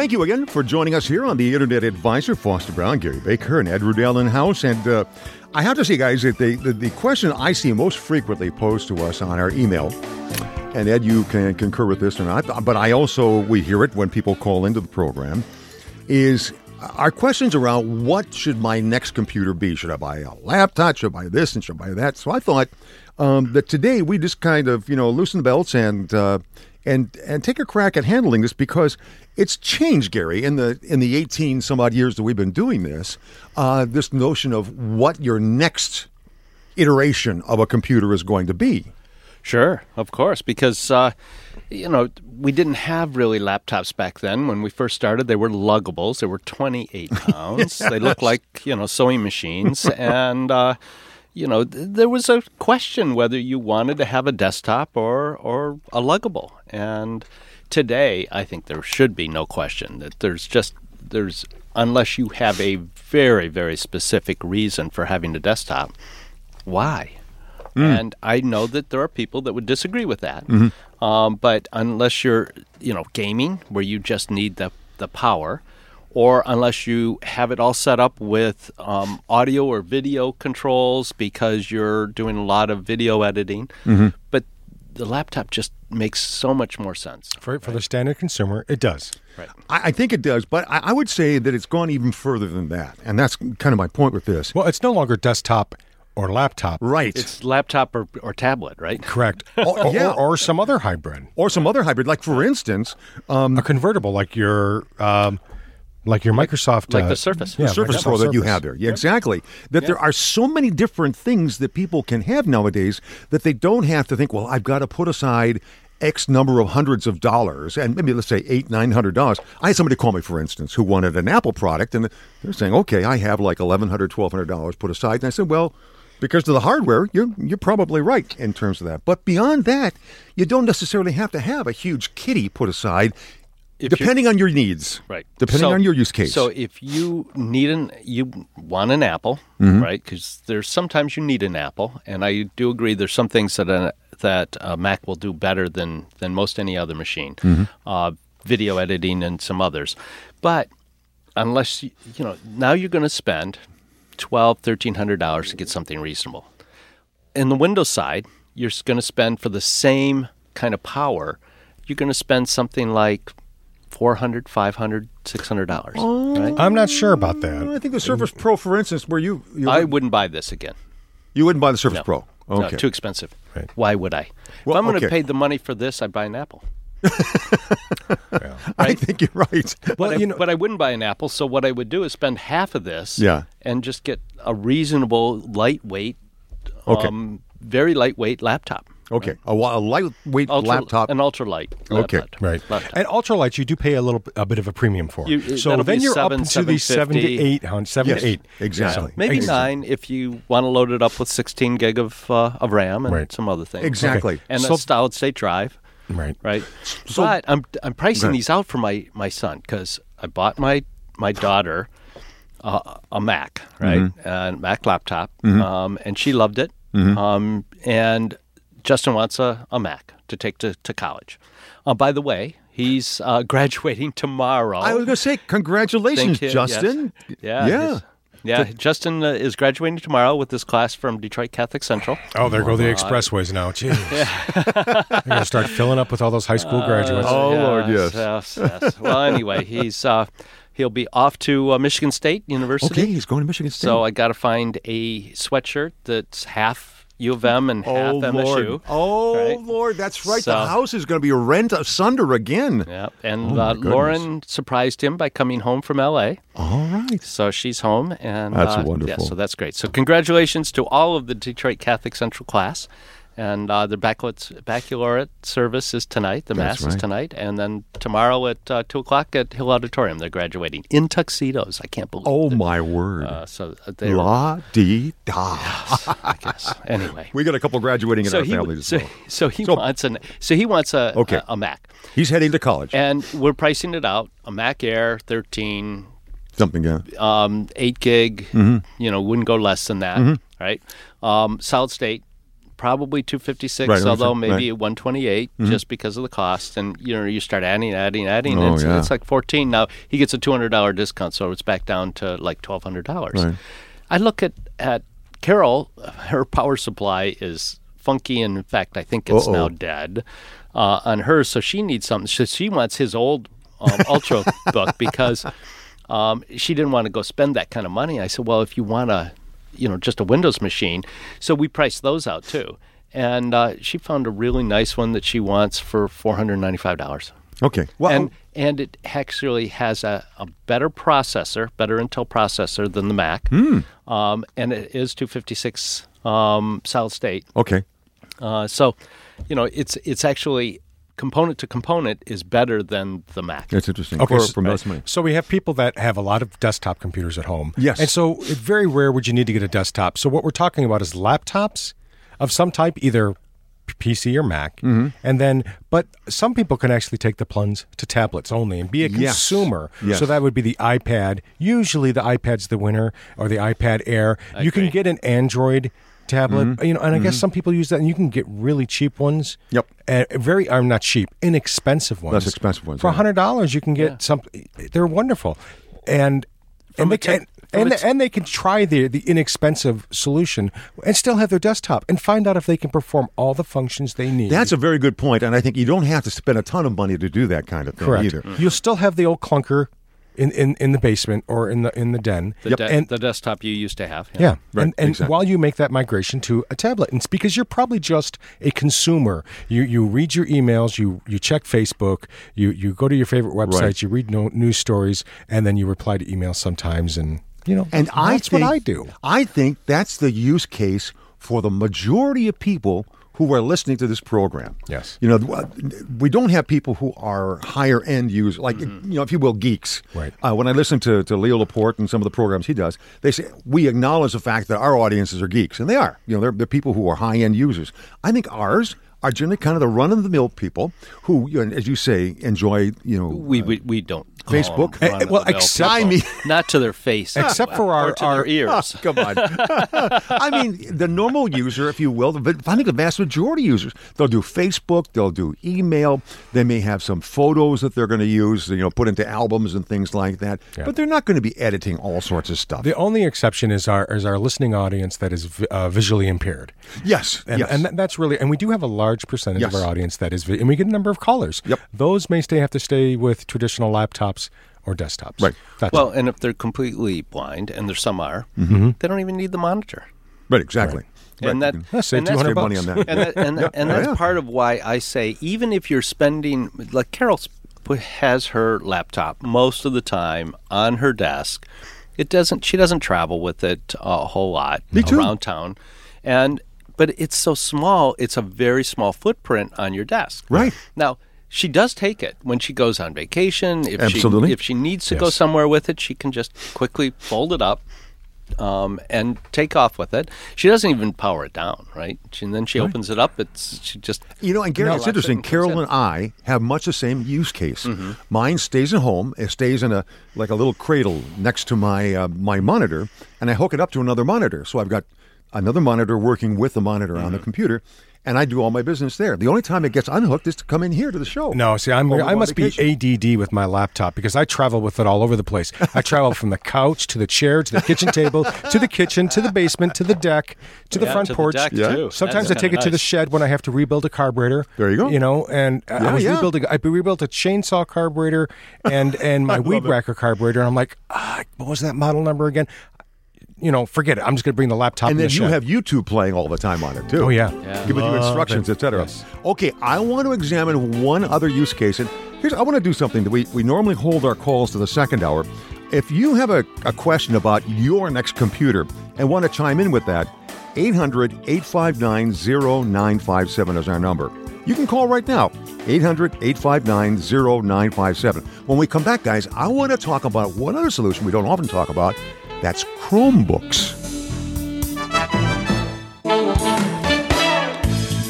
Thank you again for joining us here on the Internet Advisor. Foster Brown, Gary Baker, and Edward Allen House. And uh, I have to say, guys, that the, the, the question I see most frequently posed to us on our email, and Ed, you can concur with this or not, but I also, we hear it when people call into the program, is our questions around what should my next computer be? Should I buy a laptop? Should I buy this and should I buy that? So I thought um, that today we just kind of, you know, loosen the belts and uh, and and take a crack at handling this because it's changed, Gary, in the in the eighteen some odd years that we've been doing this. Uh, this notion of what your next iteration of a computer is going to be. Sure, of course, because uh, you know we didn't have really laptops back then. When we first started, they were luggables. They were twenty eight pounds. yes. They looked like you know sewing machines, and uh, you know, th- there was a question whether you wanted to have a desktop or or a luggable. And today, I think there should be no question that there's just there's unless you have a very very specific reason for having a desktop, why? Mm. And I know that there are people that would disagree with that. Mm-hmm. Um, but unless you're, you know, gaming where you just need the the power, or unless you have it all set up with um, audio or video controls because you're doing a lot of video editing. Mm-hmm. But the laptop just makes so much more sense. For, for right? the standard consumer, it does. Right. I, I think it does, but I, I would say that it's gone even further than that. And that's kind of my point with this. Well, it's no longer desktop or laptop. Right. It's laptop or, or tablet, right? Correct. or, yeah. or, or, some other hybrid. Or some other hybrid. Like, for instance, um, a convertible, like your um, like your Microsoft, like, uh, the Surface, yeah, Surface Microsoft Pro that you have there. Yeah, exactly. That there are so many different things that people can have nowadays that they don't have to think. Well, I've got to put aside X number of hundreds of dollars, and maybe let's say eight, nine hundred dollars. I had somebody call me, for instance, who wanted an Apple product, and they're saying, "Okay, I have like eleven hundred, twelve hundred dollars put aside." And I said, "Well." Because of the hardware, you're you're probably right in terms of that. But beyond that, you don't necessarily have to have a huge kitty put aside depending on your needs, right? Depending so, on your use case. So if you need an, you want an Apple, mm-hmm. right? Because there's sometimes you need an Apple, and I do agree. There's some things that a, that a Mac will do better than than most any other machine, mm-hmm. uh, video editing and some others. But unless you, you know, now you're going to spend twelve, thirteen hundred dollars to get something reasonable. In the Windows side, you're going to spend for the same kind of power. You're going to spend something like 400 500 600 dollars oh, right? i'm not sure about that i think the surface pro for instance where you, you i wouldn't buy this again you wouldn't buy the surface no. pro okay. No, too expensive right. why would i well, if i'm going to okay. pay the money for this i'd buy an apple right? I think you're right. But, well, I, you know, but I wouldn't buy an Apple. So what I would do is spend half of this, yeah. and just get a reasonable, lightweight, okay. um, very lightweight laptop. Okay, a, a lightweight ultra, laptop, an ultralight. Okay, laptop. right. Laptop. And ultralights, you do pay a little a bit of a premium for. You, so then you're seven, up to the seven to eight, seven yes, to eight, exactly. Yeah, maybe exactly. nine if you want to load it up with 16 gig of uh, of RAM and right. some other things. Exactly, okay. and so, a solid state drive. Right, right. So, but I'm I'm pricing these out for my my son because I bought my my daughter uh, a Mac, right, mm-hmm. a Mac laptop, mm-hmm. um, and she loved it. Mm-hmm. Um, and Justin wants a, a Mac to take to, to college. Uh, by the way, he's uh, graduating tomorrow. I was going to say, congratulations, Justin. Yes. Yeah. Yeah. Yeah, Justin uh, is graduating tomorrow with this class from Detroit Catholic Central. Oh, there go the expressways now. Jeez. Yeah. They're going to start filling up with all those high school graduates. oh, yes, Lord, yes. yes, yes. Well, anyway, he's uh, he'll be off to uh, Michigan State University. Okay, he's going to Michigan State. So I got to find a sweatshirt that's half U of M and half oh, MSU. Lord. Oh right? Lord, that's right. So, the house is going to be rent asunder again. Yeah, and oh, uh, Lauren surprised him by coming home from L.A. All right. So she's home, and that's uh, wonderful. Yeah, so that's great. So congratulations to all of the Detroit Catholic Central class and uh, the baccalaureate service is tonight. The That's mass right. is tonight, and then tomorrow at uh, two o'clock at Hill Auditorium, they're graduating in tuxedos. I can't believe. Oh my word! Uh, so they la di da. Yes, I guess. Anyway, we got a couple graduating in so our he, family so, well. So he so, wants an. So he wants a, okay. a, a Mac. He's heading to college, and we're pricing it out. A Mac Air 13 something yeah um, 8 gig mm-hmm. you know wouldn't go less than that mm-hmm. right um, solid state probably 256, right, although maybe right. 128 mm-hmm. just because of the cost. And you know, you start adding, adding, adding. Oh, it's, yeah. it's like 14. Now he gets a $200 discount, so it's back down to like $1,200. Right. I look at at Carol. Her power supply is funky, and in fact, I think it's Uh-oh. now dead uh, on hers. So she needs something. So she wants his old um, Ultra book because. Um, she didn't want to go spend that kind of money. I said, well, if you want a you know just a Windows machine. So we priced those out too, and uh, she found a really nice one that she wants for four hundred ninety five dollars. Okay, well, and and it actually has a, a better processor, better Intel processor than the Mac, mm. um, and it is two fifty six um, solid state. Okay, uh, so you know it's it's actually component to component is better than the Mac. That's interesting. Okay, for, for most right. So we have people that have a lot of desktop computers at home. Yes. And so very rare would you need to get a desktop. So what we're talking about is laptops of some type, either PC or Mac, mm-hmm. and then but some people can actually take the plunge to tablets only and be a consumer. Yes. Yes. So that would be the iPad. Usually the iPad's the winner or the iPad Air. I you agree. can get an Android tablet. Mm-hmm. You know, and I mm-hmm. guess some people use that, and you can get really cheap ones. Yep. And very, I'm not cheap, inexpensive ones. Less expensive ones. For hundred dollars, you can get yeah. some. They're wonderful, and and they can. And, and they can try the the inexpensive solution and still have their desktop and find out if they can perform all the functions they need. That's a very good point, and I think you don't have to spend a ton of money to do that kind of thing Correct. either. Mm-hmm. You'll still have the old clunker in, in, in the basement or in the in the den. The, de- and, the desktop you used to have. Yeah, yeah. Right, and, and exactly. while you make that migration to a tablet, and it's because you're probably just a consumer. You you read your emails, you you check Facebook, you you go to your favorite websites, right. you read no, news stories, and then you reply to emails sometimes, and you know, and I that's think, what I do. I think that's the use case for the majority of people who are listening to this program. Yes. You know, we don't have people who are higher end users, like, mm-hmm. you know, if you will, geeks. Right. Uh, when I listen to, to Leo Laporte and some of the programs he does, they say, we acknowledge the fact that our audiences are geeks. And they are. You know, they're, they're people who are high end users. I think ours are generally kind of the run of the mill people who, as you say, enjoy, you know. We, uh, we, we don't Facebook. Uh, well, except I mean, not to their face, except for our, our ears. Oh, come on. I mean, the normal user, if you will, But I think the vast majority of users, they'll do Facebook, they'll do email, they may have some photos that they're going to use, you know, put into albums and things like that. Yeah. But they're not going to be editing all sorts of stuff. The only exception is our is our listening audience that is uh, visually impaired. Yes, and, yes. and that's really, and we do have a large percentage yes. of our audience that is, and we get a number of callers. Yep, those may stay have to stay with traditional laptops or desktops. Right. That's well, and if they're completely blind, and there's some are, mm-hmm. they don't even need the monitor. Right. Exactly. Right. And that, that's and that's money on that. And, that, and, yeah. and that's yeah. part of why I say even if you're spending like Carol has her laptop most of the time on her desk. It doesn't. She doesn't travel with it a whole lot Me around too. town, and but it's so small. It's a very small footprint on your desk. Right now she does take it when she goes on vacation. If Absolutely. She, if she needs to yes. go somewhere with it, she can just quickly fold it up um, and take off with it. She doesn't even power it down, right? She, and then she right. opens it up. It's she just you know. And Gary, it's interesting. It Carol and I have much the same use case. Mm-hmm. Mine stays at home. It stays in a like a little cradle next to my uh, my monitor, and I hook it up to another monitor. So I've got another monitor working with the monitor mm-hmm. on the mm-hmm. computer and I do all my business there. The only time it gets unhooked is to come in here to the show. No, see, I'm I must vacation. be ADD with my laptop because I travel with it all over the place. I travel from the couch to the chair to the kitchen table to the kitchen to the basement to the deck to the yeah, front to porch. The yeah. Sometimes That's I take it nice. to the shed when I have to rebuild a carburetor. There you go. You know, and yeah, I was yeah. rebuilding. I rebuilt a chainsaw carburetor and and my weed whacker carburetor. And I'm like, ah, what was that model number again? You know, forget it. I'm just going to bring the laptop. And then the you have YouTube playing all the time on it too. Oh yeah, yeah. giving you instructions, etc. Yes. Okay, I want to examine one other use case, and here's I want to do something that we we normally hold our calls to the second hour. If you have a, a question about your next computer and want to chime in with that, 800 859 0957 is our number. You can call right now, 800 859 0957. When we come back, guys, I want to talk about one other solution we don't often talk about, that's Chromebooks.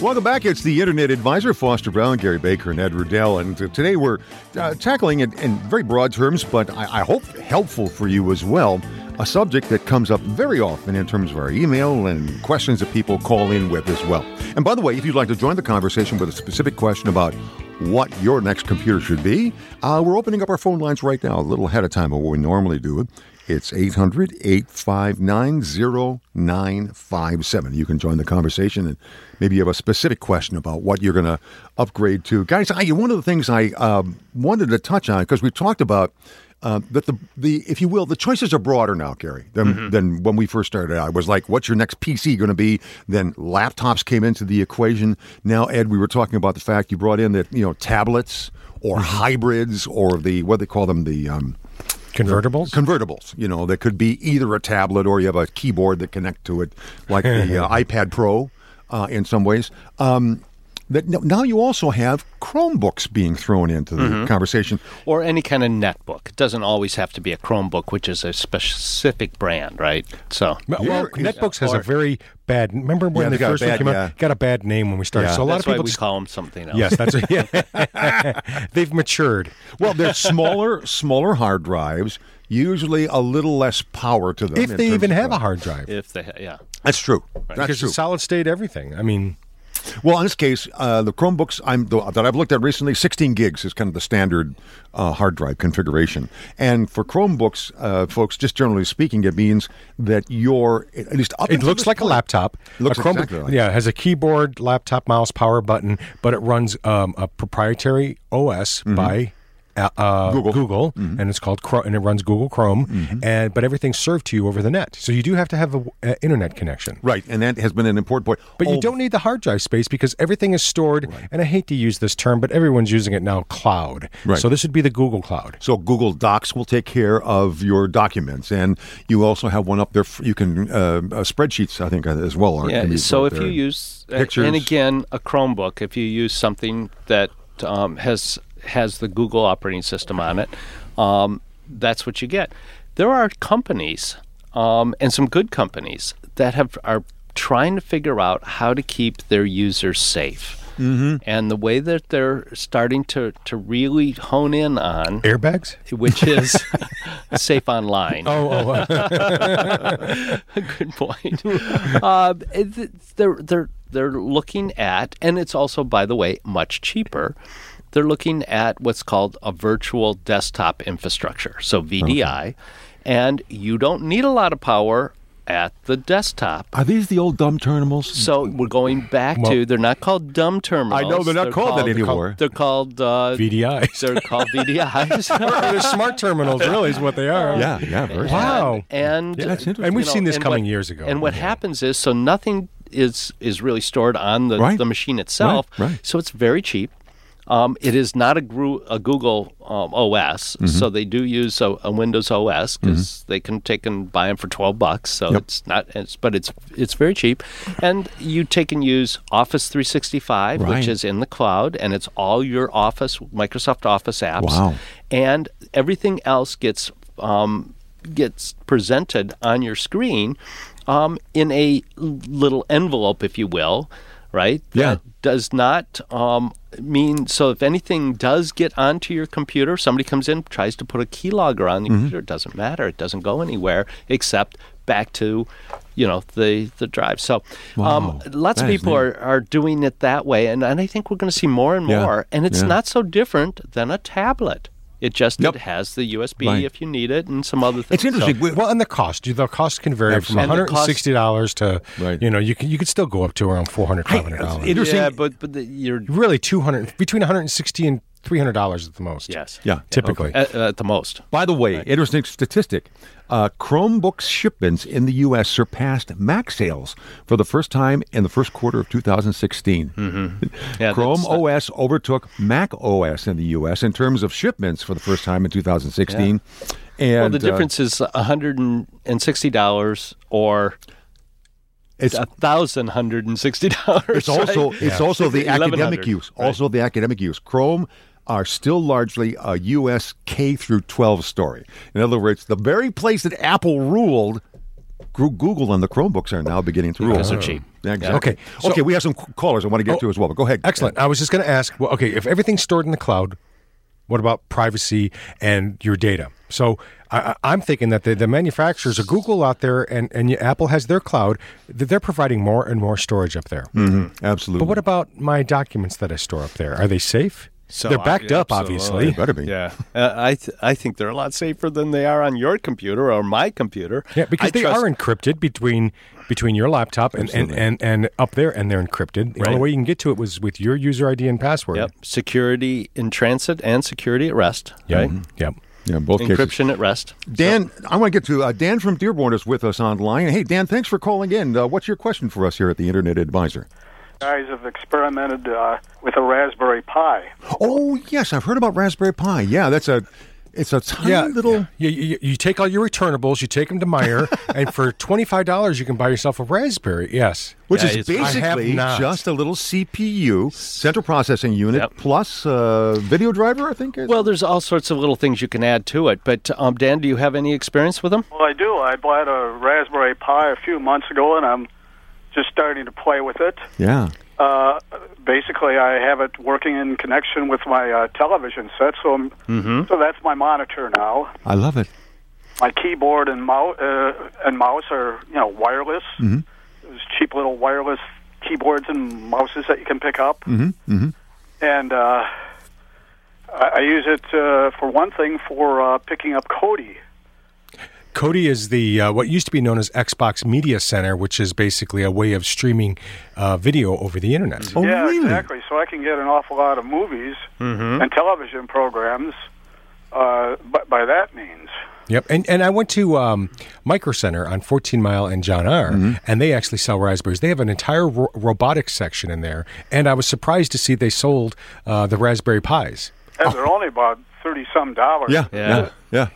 Welcome back. It's the Internet Advisor, Foster Brown, Gary Baker, and Ed Rudell. And today we're uh, tackling it in very broad terms, but I, I hope helpful for you as well, a subject that comes up very often in terms of our email and questions that people call in with as well. And by the way, if you'd like to join the conversation with a specific question about what your next computer should be, uh, we're opening up our phone lines right now, a little ahead of time of what we normally do. It's 800 859 0957. You can join the conversation and maybe you have a specific question about what you're going to upgrade to. Guys, I, one of the things I um, wanted to touch on, because we talked about uh, that the, the, if you will, the choices are broader now, Gary, than, mm-hmm. than when we first started out. I was like, what's your next PC going to be? Then laptops came into the equation. Now, Ed, we were talking about the fact you brought in that, you know, tablets or mm-hmm. hybrids or the, what they call them, the, um, Convertibles? Convertibles. You know, that could be either a tablet or you have a keyboard that connect to it, like the uh, iPad Pro uh, in some ways. Um, that now you also have Chromebooks being thrown into the mm-hmm. conversation, or any kind of netbook. It doesn't always have to be a Chromebook, which is a specific brand, right? So, well, yeah, netbooks has or, a very bad. Remember when yeah, they, they first bad, came yeah. out? Got a bad name when we started. So a lot that's of people we call them something else. Yes, that's yeah. They've matured. Well, they're smaller, smaller hard drives. Usually a little less power to them. If they even have a hard drive. If they, ha- yeah, that's true. Right. That's because true. solid state everything. I mean. Well, in this case, uh, the Chromebooks I'm, the, that I've looked at recently, 16 gigs is kind of the standard uh, hard drive configuration. And for Chromebooks, uh, folks, just generally speaking, it means that you're at least. It looks like point, a laptop. looks a Chromebook, exactly like yeah, it has a keyboard, laptop, mouse, power button, but it runs um, a proprietary OS mm-hmm. by uh, Google, Google mm-hmm. and it's called Chrome, and it runs Google Chrome, mm-hmm. and but everything's served to you over the net. So you do have to have an internet connection, right? And that has been an important point. But oh. you don't need the hard drive space because everything is stored. Right. And I hate to use this term, but everyone's using it now. Cloud. Right. So this would be the Google Cloud. So Google Docs will take care of your documents, and you also have one up there. For, you can uh, uh, spreadsheets, I think, uh, as well. Yeah. So if there. you use pictures, and again, a Chromebook, if you use something that um, has has the Google operating system on it, um, that's what you get. There are companies, um, and some good companies, that have are trying to figure out how to keep their users safe. Mm-hmm. And the way that they're starting to, to really hone in on airbags, which is safe online. Oh, oh. good point. Uh, they're they're they're looking at, and it's also, by the way, much cheaper they're looking at what's called a virtual desktop infrastructure, so VDI, okay. and you don't need a lot of power at the desktop. Are these the old dumb terminals? So we're going back well, to they're not called dumb terminals. I know they're not they're called, called, that anymore. They're called uh, VDIs. They're called VDIs. they're smart terminals, really, is what they are. Yeah, yeah. Very wow. And, yeah, that's interesting. and we've know, seen this coming what, years ago. And what yeah. happens is, so nothing is is really stored on the, right. the machine itself. Right, right. So it's very cheap. Um, it is not a, gru- a Google um, OS, mm-hmm. so they do use a, a Windows OS because mm-hmm. they can take and buy them for twelve bucks. So yep. it's not, it's, but it's it's very cheap, and you take and use Office 365, right. which is in the cloud, and it's all your Office Microsoft Office apps, wow. and everything else gets um, gets presented on your screen um, in a little envelope, if you will right? Yeah. That does not um, mean so if anything does get onto your computer, somebody comes in, tries to put a keylogger on the mm-hmm. computer, it doesn't matter. It doesn't go anywhere except back to you know the the drive. So um, lots that of people are, are doing it that way, and, and I think we're going to see more and more. Yeah. And it's yeah. not so different than a tablet. It just yep. it has the USB right. if you need it and some other things. It's interesting. So, well, and the cost. The cost can vary Absolutely. from one hundred and sixty dollars to right. you know you can you could still go up to around four hundred five hundred dollars. Interesting. Yeah, but but the, you're really two hundred between one hundred and sixty and three hundred dollars at the most. Yes. Yeah. Typically, okay. at, at, the most. By the way, right. interesting statistic: uh, Chromebooks shipments in the U.S. surpassed Mac sales for the first time in the first quarter of 2016. Mm-hmm. Yeah, Chrome OS overtook Mac OS in the U.S. in terms of shipments for the first time in 2016. Yeah. And, well, the uh, difference uh, is $160 or it's a thousand hundred and sixty dollars. It's also right? it's yeah. also the academic use. Right. Also the academic use. Chrome are still largely a U.S. K through 12 story. In other words, the very place that Apple ruled, Google and the Chromebooks are now beginning to rule. Because they're oh. cheap. Yeah, exactly. Okay. So, okay, we have some callers I want to get oh, to as well, but go ahead. Excellent. I was just going to ask, well, okay, if everything's stored in the cloud, What about privacy and your data? So I, I'm thinking that the, the manufacturers, are Google out there, and, and Apple has their cloud, that they're providing more and more storage up there. Mm-hmm. Absolutely. But what about my documents that I store up there? Are they safe? So they're backed I- up, obviously. They better be. Yeah, uh, I th- I think they're a lot safer than they are on your computer or my computer. Yeah, because I they trust- are encrypted between between your laptop and, and, and, and up there, and they're encrypted. The only Right. way you can get to it was with your user ID and password. Yep, security in transit and security at rest. Yep. Right, Yep. Yeah, in both cases. encryption at rest. Dan, I want to get to uh, Dan from Dearborn is with us online. Hey, Dan, thanks for calling in. Uh, what's your question for us here at the Internet Advisor? Guys have experimented uh, with a Raspberry Pi. Oh, yes, I've heard about Raspberry Pi. Yeah, that's a, it's a tiny Yeah, little. You, you, you take all your returnables, you take them to Meijer, and for twenty five dollars, you can buy yourself a Raspberry. Yes, Which Yeah, is it's- I have basically just a little CPU, central processing unit, Yep. plus uh, video driver, I think. Well, there's all sorts of little things you can add to it. But um, Dan, do you have any experience with them? Well, I do. I bought a Raspberry Pi a few months ago, and I'm just starting to play with it. yeah. Uh, basically, I have it working in connection with my uh, television set, so I'm, so that's my monitor now. I love it. My keyboard and mouse uh, and mouse are you know wireless. Mm-hmm. Those cheap little wireless keyboards and mouses that you can pick up. Mm-hmm. Mm-hmm. And uh, I, I use it uh, for one thing for uh, picking up Kodi. Kodi is the uh, what used to be known as Xbox Media Center, which is basically a way of streaming uh, video over the internet. Oh, yeah, really? exactly. So I can get an awful lot of movies and television programs uh, by, by that means. Yep, and and I went to um, Micro Center on 14 Mile and John R, and they actually sell raspberries. They have an entire ro- robotics section in there, and I was surprised to see they sold uh, the Raspberry Pis. And they're only about thirty some dollars. Yeah. Yeah. Yeah. yeah.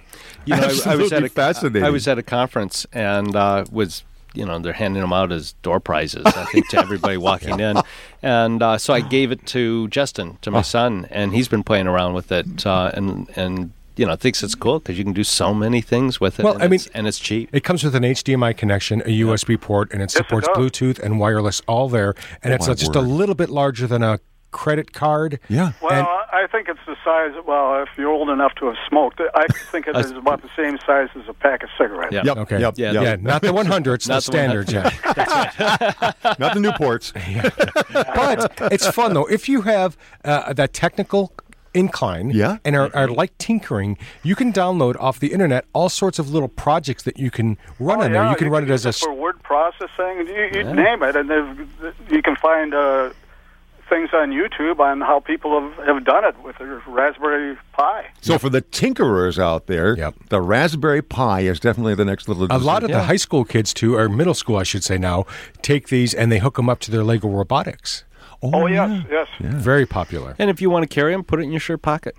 You know, I- I, was at a fascinating. I was at a conference and uh, was you know they're handing them out as door prizes. I think to everybody walking in, and uh, so I gave it to Justin, to my son, and he's been playing around with it uh, and and you know thinks it's cool because you can do so many things with it. Well, and I mean- it's, and it's cheap. It comes with an HDMI connection, a USB port, and it it supports does. Bluetooth and wireless all there. And it's my uh, just a little bit larger than a credit card. Yeah. Well, And- I think it's the size. Well, if you're old enough to have smoked, I think it is about the same size as a pack of cigarettes. Yeah. Yep. Okay. Yep. Yeah, yep. Yeah, not the 100s, the Not the standard. Yeah. Not the Newports. but it's fun though. If you have uh, that technical incline Yeah. and are, are like tinkering, you can download off the internet all sorts of little projects that you can run Oh, on there. You can run it as a for word processing. You, you name it, and they've- you can find uh, things on YouTube on how people have, have done it with their Raspberry Pi. So for the tinkerers out there, Yep. the Raspberry Pi is definitely the next little. a lot of the high school kids too, or middle school, I should say now, take these and they hook them up to their Lego robotics. Oh, yes, yes. Very popular. And if you want to carry them, put it in your shirt pocket.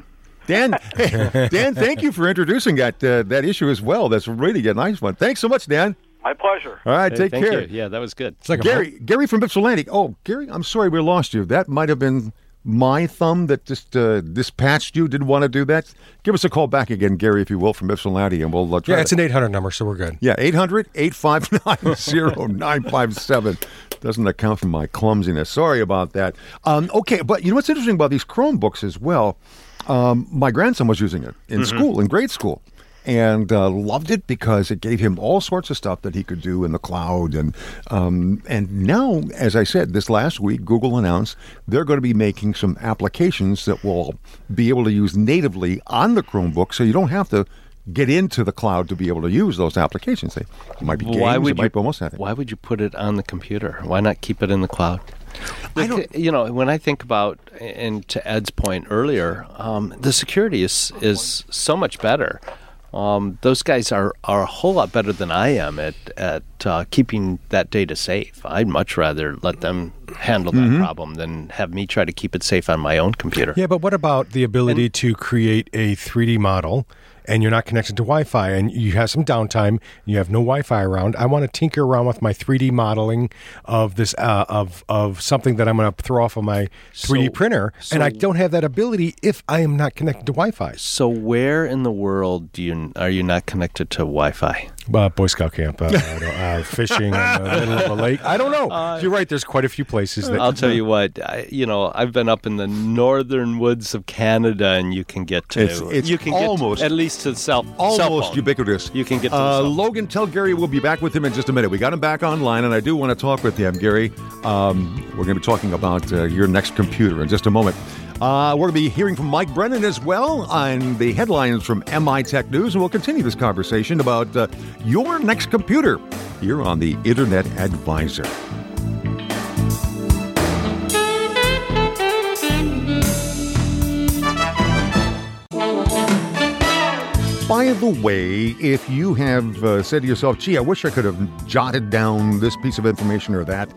Dan, Dan, thank you for introducing that uh, that issue as well. That's really a nice one. Thanks so much, Dan. My pleasure. All right, Hey, take thank care. you. Yeah, that was good. It's like a Gary, Gary from Ypsilanti. Oh, Gary, I'm sorry we lost you. That might have been my thumb that just uh, dispatched you. Didn't want to do that. Give us a call back again, Gary, if you will, from Ypsilanti, and we'll uh, try Yeah, it's to- an 800 number, so we're good. Yeah, 800 859 0957. Doesn't account for my clumsiness. Sorry about that. Um, okay, but you know what's interesting about these Chromebooks as well? Um, my grandson was using it in school, in grade school, and uh, loved it because it gave him all sorts of stuff that he could do in the cloud. And um, and now, as I said, this last week, Google announced they're going to be making some applications that will be able to use natively on the Chromebook, so you don't have to get into the cloud to be able to use those applications. They might be games, why would it you? might be almost anything. Why would you put it on the computer? Why not keep it in the cloud? I don't- you know, when I think about, and to Ed's point earlier, um, the security is is so much better. Um, those guys are, are a whole lot better than I am at at uh, keeping that data safe. I'd much rather let them handle that Mm-hmm. problem than have me try to keep it safe on my own computer. Yeah, but what about the ability to create a 3D model and you're not connected to Wi-Fi and you have some downtime, you have no Wi-Fi around? I want to tinker around with my 3D modeling of this uh, of of something that I'm going to throw off of my 3D So- printer, and I don't have that ability if I am not connected to Wi-Fi. So where in the world do you are you not connected to Wi-Fi? Uh, Boy Scout camp, uh, I don't- uh, fishing in the middle of a lake. I don't know. You're right. There's quite a few places that I'll tell you what, I, you know, I've been up in the northern woods of Canada, and you can get to It's- it's you can almost- get at least to the cell Almost ubiquitous. You can get to the uh. Logan. Tell Gary we'll be back with him in just a minute. We got him back online, and I do want to talk with him, Gary. Um, we're going to be talking about uh, your next computer in just a moment. Uh, we're going to be hearing from Mike Brennan as well on the headlines from MI Tech News, and we'll continue this conversation about uh, your next computer here on the Internet Advisor. By the way, if you have uh, said to yourself, gee, I wish I could have jotted down this piece of information or that,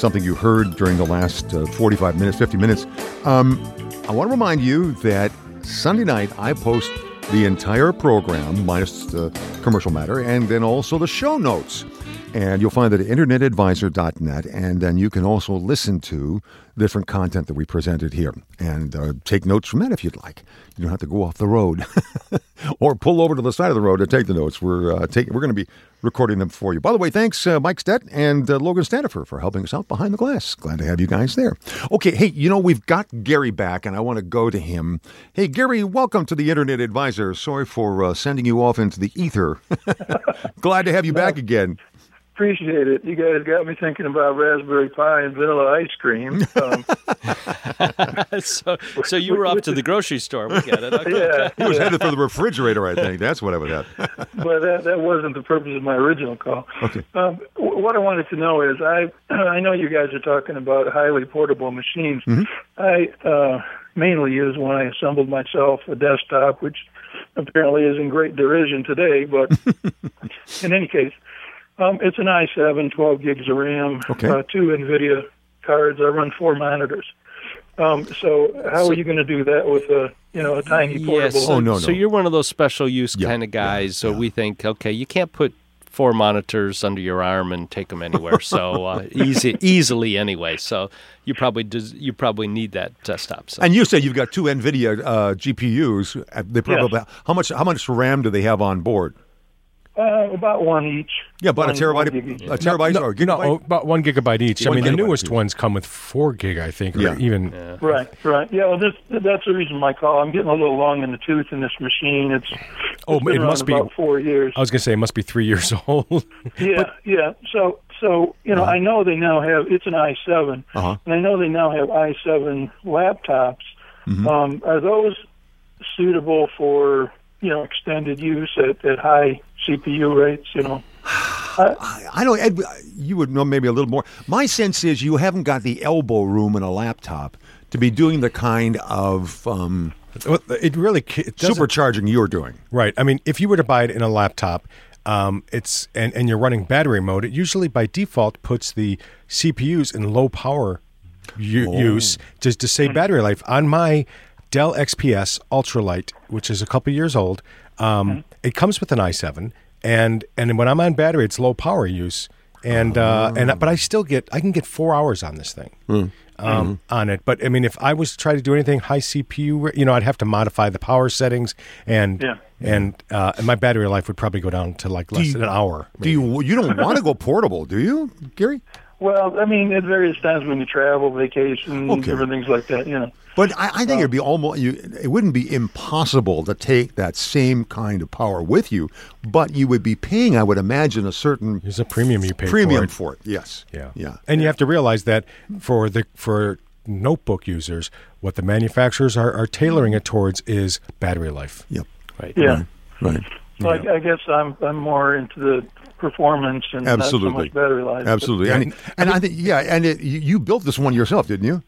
something you heard during the last uh, 45 minutes, 50 minutes, um, I want to remind you that Sunday night I post the entire program, minus the commercial matter, and then also the show notes. And you'll find that at internetadvisor.net, and then you can also listen to different content that we presented here and uh, take notes from that if you'd like. You don't have to go off the road or pull over to the side of the road to take the notes. We're uh, taking, we're going to be recording them for you. By the way, thanks uh, Mike Stett and uh, Logan Stanifer for helping us out behind the glass. Glad to have you guys there. Okay, hey, you know we've got Gary back, and I want to go to him. Hey, Gary, welcome to the Internet Advisor. Sorry for uh, sending you off into the ether. Glad to have you back again. Appreciate it. You guys got me thinking about Raspberry Pi and vanilla ice cream. Um, so, so you were up to the grocery store. We get it. Okay. yeah, He was headed for the refrigerator, I think. That's what I would have. but that, that wasn't the purpose of my original call. Okay. Um, what I wanted to know is, I I know you guys are talking about highly portable machines. I uh, mainly use when I assembled myself a desktop, which apparently is in great derision today. But in any case, um, it's an i7, 12 gigs of RAM, Okay. uh, two NVIDIA cards. I run four monitors. Um, so how are you going to do that with a you know a tiny portable? Yes. Oh, no, So you're one of those special use Yeah, kind of yeah, guys. so yeah. we think, okay, you can't put four monitors under your arm and take them anywhere. so uh, easy, easily anyway. So you probably des- you probably need that desktop. So. And you say you've got two NVIDIA uh, GPUs. Uh, They probably how much how much RAM do they have on board? Uh, about one each. Yeah, about a terabyte, one gig each. a terabyte no, or a no, gigabyte. oh, about one gigabyte each. I mean, the newest each. ones come with four gig, I think, or Yeah. even. Right, right. Yeah, well, this that's the reason my call. I'm getting a little long in the tooth in this machine. It's Oh, it's been it must be- about four years. I was going to say it must be three years old. Yeah, yeah. So, so you know, I know they now have it's an i7, Uh-huh. and I know they now have i7 laptops. Um, are those suitable for you know extended use at, at high CPU rates? You know, I, I don't. Ed, you would know maybe a little more. My sense is you haven't got the elbow room in a laptop to be doing the kind of um, it really it supercharging you're doing. Right. I mean, if you were to buy it in a laptop, um, it's and, and you're running battery mode, it usually by default puts the CPUs in low power u- use just to save battery life. On my Dell XPS Ultralight, which is a couple years old, um, it comes with an i7, and and when I'm on battery, it's low power use, and uh, and but I still get I can get four hours on this thing. Um, On it, but I mean, if I was to try to do anything high CPU, you know, I'd have to modify the power settings, and Yeah. and uh, and my battery life would probably go down to like less you- than an hour. Do you? You don't want to go portable, do you, Gary? Well, I mean, at various times when you travel, vacation, Okay. different things like that. You know. But I, I think uh, it'd be almost. You, it wouldn't be impossible to take that same kind of power with you, but you would be paying, I would imagine, a certain There's a premium you pay premium for it. for it. Yes. Yeah, Yeah. And you have to realize that for the for notebook users, what the manufacturers are, are tailoring it towards is battery life. Yep. right. Yeah. Right. So I, I guess I'm I'm more into the performance and not so Absolutely. much battery life. but- Absolutely. And, and I think, yeah, and it, you, you built this one yourself, didn't you?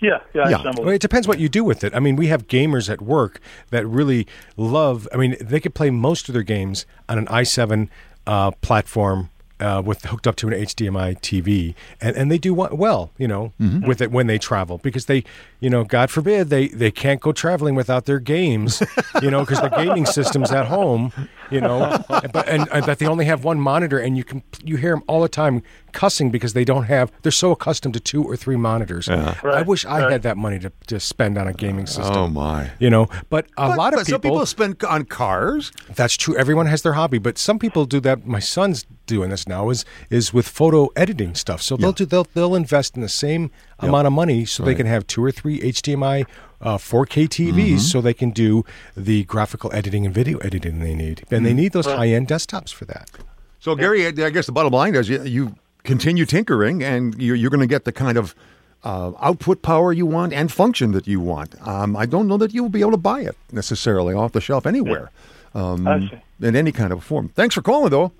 Yeah, yeah, Yeah. Well, it. it depends what you do with it. I mean, we have gamers at work that really love. I mean, they could play most of their games on an i7 uh, platform uh, with hooked up to an HDMI TV, and, and they do well, you know, with it when they travel because they, you know, God forbid they they can't go traveling without their games, you know, because the gaming system's at home, you know, but and, and that they only have one monitor and you can you hear them all the time cussing because they don't have. They're so accustomed to two or three monitors. I Right, wish I right. had that money to, to spend on a gaming system. Oh my! You know, but a But- lot of but some people spend on cars. That's true. Everyone has their hobby, but some people do that. My son's doing this now. Is is with photo editing stuff. So they'll do they'll they'll invest in the same amount of money so they can have two or three HDMI uh, 4K TVs, Mm-hmm. so they can do the graphical editing and video editing they need, and Mm-hmm. they need those high end desktops for that. So Gary, I I guess the bottom line is you, you continue tinkering, and you're, you're going to get the kind of uh, output power you want and function that you want. Um, I don't know that you'll be able to buy it necessarily off the shelf anywhere um, in any kind of form. Thanks for calling, though.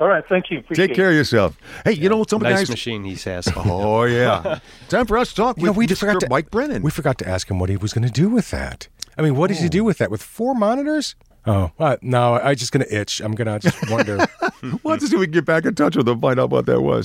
All right, thank you. Appreciate Take care of yourself. Hey, you know what? some Nice guys. machine he says. Oh yeah, time for us to talk You know, with we Mr. forgot to Mike Brennan. We forgot to ask him what he was going to do with that. I mean, what does he do with that? With four monitors? Oh, uh, no, I'm just to itch. I'm to just wonder. We'll have see if we can get back in touch with him, find out what that was.